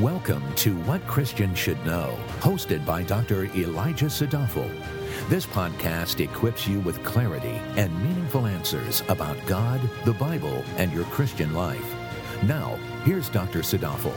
Welcome to What Christians Should Know, hosted by Dr. Elijah Sadafel. This podcast equips you with clarity and meaningful answers about God, the Bible, and your Christian life. Now, here's Dr. Sadafel.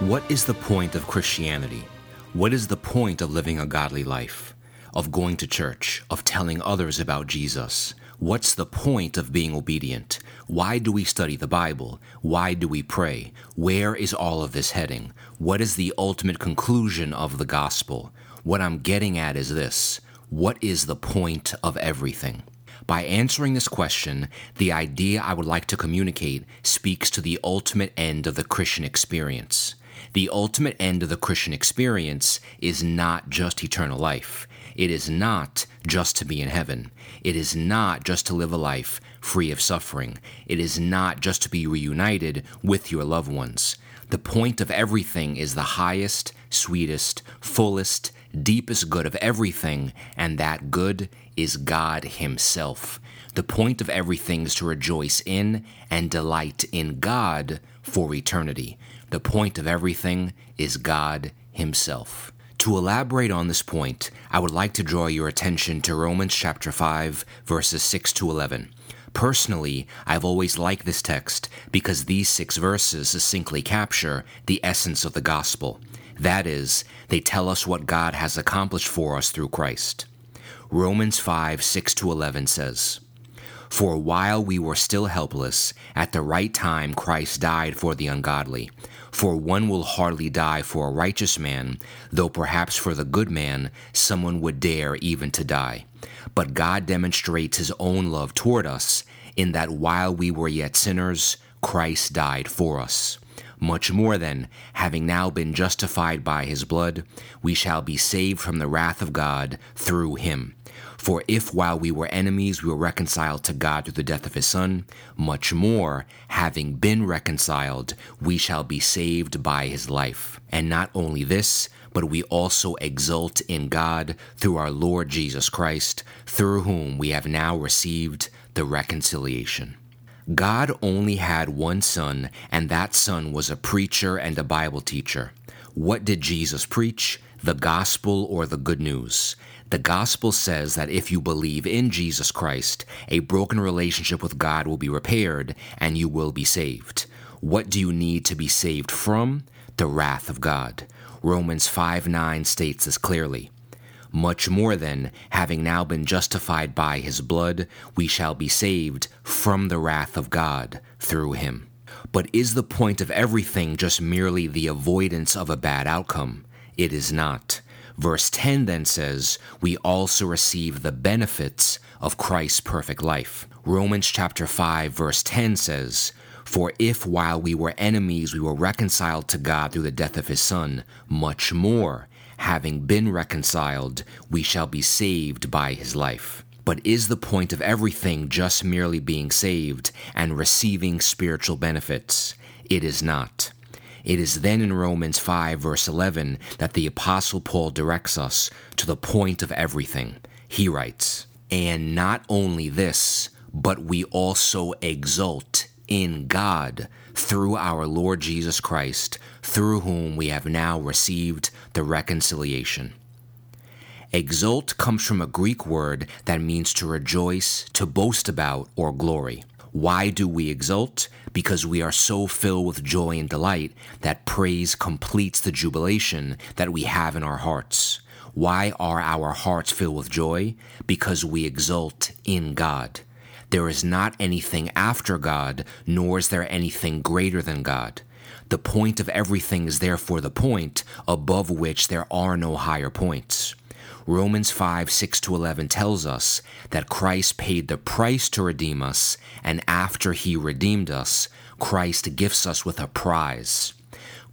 What is the point of Christianity? What is the point of living a godly life? Of going to church? Of telling others about Jesus? What's the point of being obedient? Why do we study the Bible? Why do we pray? Where is all of this heading? What is the ultimate conclusion of the gospel? What I'm getting at is this What is the point of everything? By answering this question, the idea I would like to communicate speaks to the ultimate end of the Christian experience. The ultimate end of the Christian experience is not just eternal life. It is not just to be in heaven. It is not just to live a life free of suffering. It is not just to be reunited with your loved ones. The point of everything is the highest, sweetest, fullest, deepest good of everything, and that good is God Himself. The point of everything is to rejoice in and delight in God for eternity. The point of everything is God Himself. To elaborate on this point, I would like to draw your attention to Romans chapter 5, verses 6 to 11. Personally, I've always liked this text because these six verses succinctly capture the essence of the gospel. That is, they tell us what God has accomplished for us through Christ. Romans 5, 6 to 11 says, For while we were still helpless, at the right time Christ died for the ungodly. For one will hardly die for a righteous man, though perhaps for the good man someone would dare even to die. But God demonstrates his own love toward us in that while we were yet sinners, Christ died for us. Much more than, having now been justified by his blood, we shall be saved from the wrath of God through him. For if while we were enemies we were reconciled to God through the death of his Son, much more, having been reconciled, we shall be saved by his life. And not only this, but we also exult in God through our Lord Jesus Christ, through whom we have now received the reconciliation. God only had one Son, and that Son was a preacher and a Bible teacher. What did Jesus preach? The gospel or the good news. The gospel says that if you believe in Jesus Christ, a broken relationship with God will be repaired and you will be saved. What do you need to be saved from? The wrath of God. Romans 5 9 states this clearly. Much more than, having now been justified by his blood, we shall be saved from the wrath of God through him. But is the point of everything just merely the avoidance of a bad outcome? It is not. Verse 10 then says, We also receive the benefits of Christ's perfect life. Romans chapter 5 verse 10 says, For if while we were enemies we were reconciled to God through the death of his Son, much more, having been reconciled, we shall be saved by his life. But is the point of everything just merely being saved and receiving spiritual benefits? It is not. It is then in Romans 5, verse 11, that the Apostle Paul directs us to the point of everything. He writes, And not only this, but we also exult in God through our Lord Jesus Christ, through whom we have now received the reconciliation. Exult comes from a Greek word that means to rejoice, to boast about, or glory. Why do we exult? Because we are so filled with joy and delight that praise completes the jubilation that we have in our hearts. Why are our hearts filled with joy? Because we exult in God. There is not anything after God, nor is there anything greater than God. The point of everything is therefore the point above which there are no higher points. Romans 5 6 to 11 tells us that Christ paid the price to redeem us, and after he redeemed us, Christ gifts us with a prize.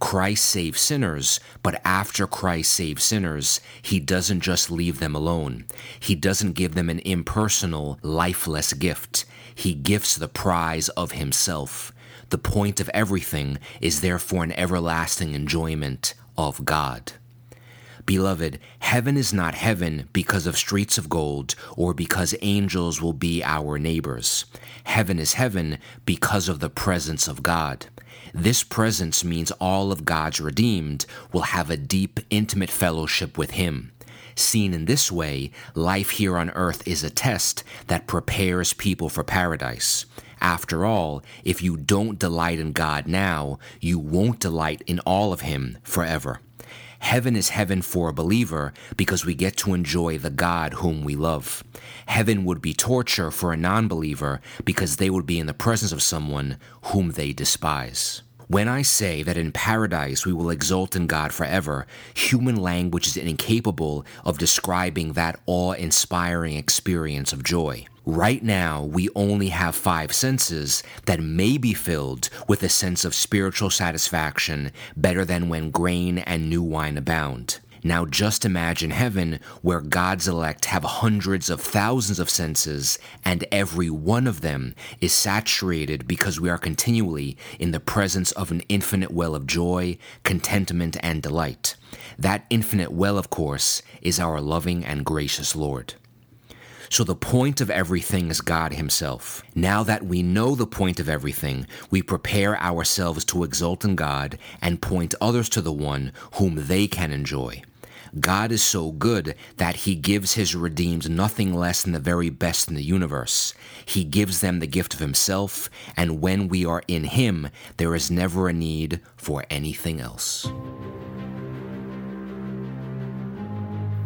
Christ saves sinners, but after Christ saves sinners, he doesn't just leave them alone. He doesn't give them an impersonal, lifeless gift. He gifts the prize of himself. The point of everything is therefore an everlasting enjoyment of God. Beloved, heaven is not heaven because of streets of gold or because angels will be our neighbors. Heaven is heaven because of the presence of God. This presence means all of God's redeemed will have a deep, intimate fellowship with Him. Seen in this way, life here on earth is a test that prepares people for paradise. After all, if you don't delight in God now, you won't delight in all of Him forever. Heaven is heaven for a believer because we get to enjoy the God whom we love. Heaven would be torture for a non believer because they would be in the presence of someone whom they despise. When I say that in paradise we will exult in God forever, human language is incapable of describing that awe inspiring experience of joy. Right now, we only have five senses that may be filled with a sense of spiritual satisfaction better than when grain and new wine abound. Now just imagine heaven where God's elect have hundreds of thousands of senses and every one of them is saturated because we are continually in the presence of an infinite well of joy, contentment, and delight. That infinite well, of course, is our loving and gracious Lord. So the point of everything is God Himself. Now that we know the point of everything, we prepare ourselves to exult in God and point others to the one whom they can enjoy. God is so good that He gives His redeemed nothing less than the very best in the universe. He gives them the gift of Himself, and when we are in Him, there is never a need for anything else.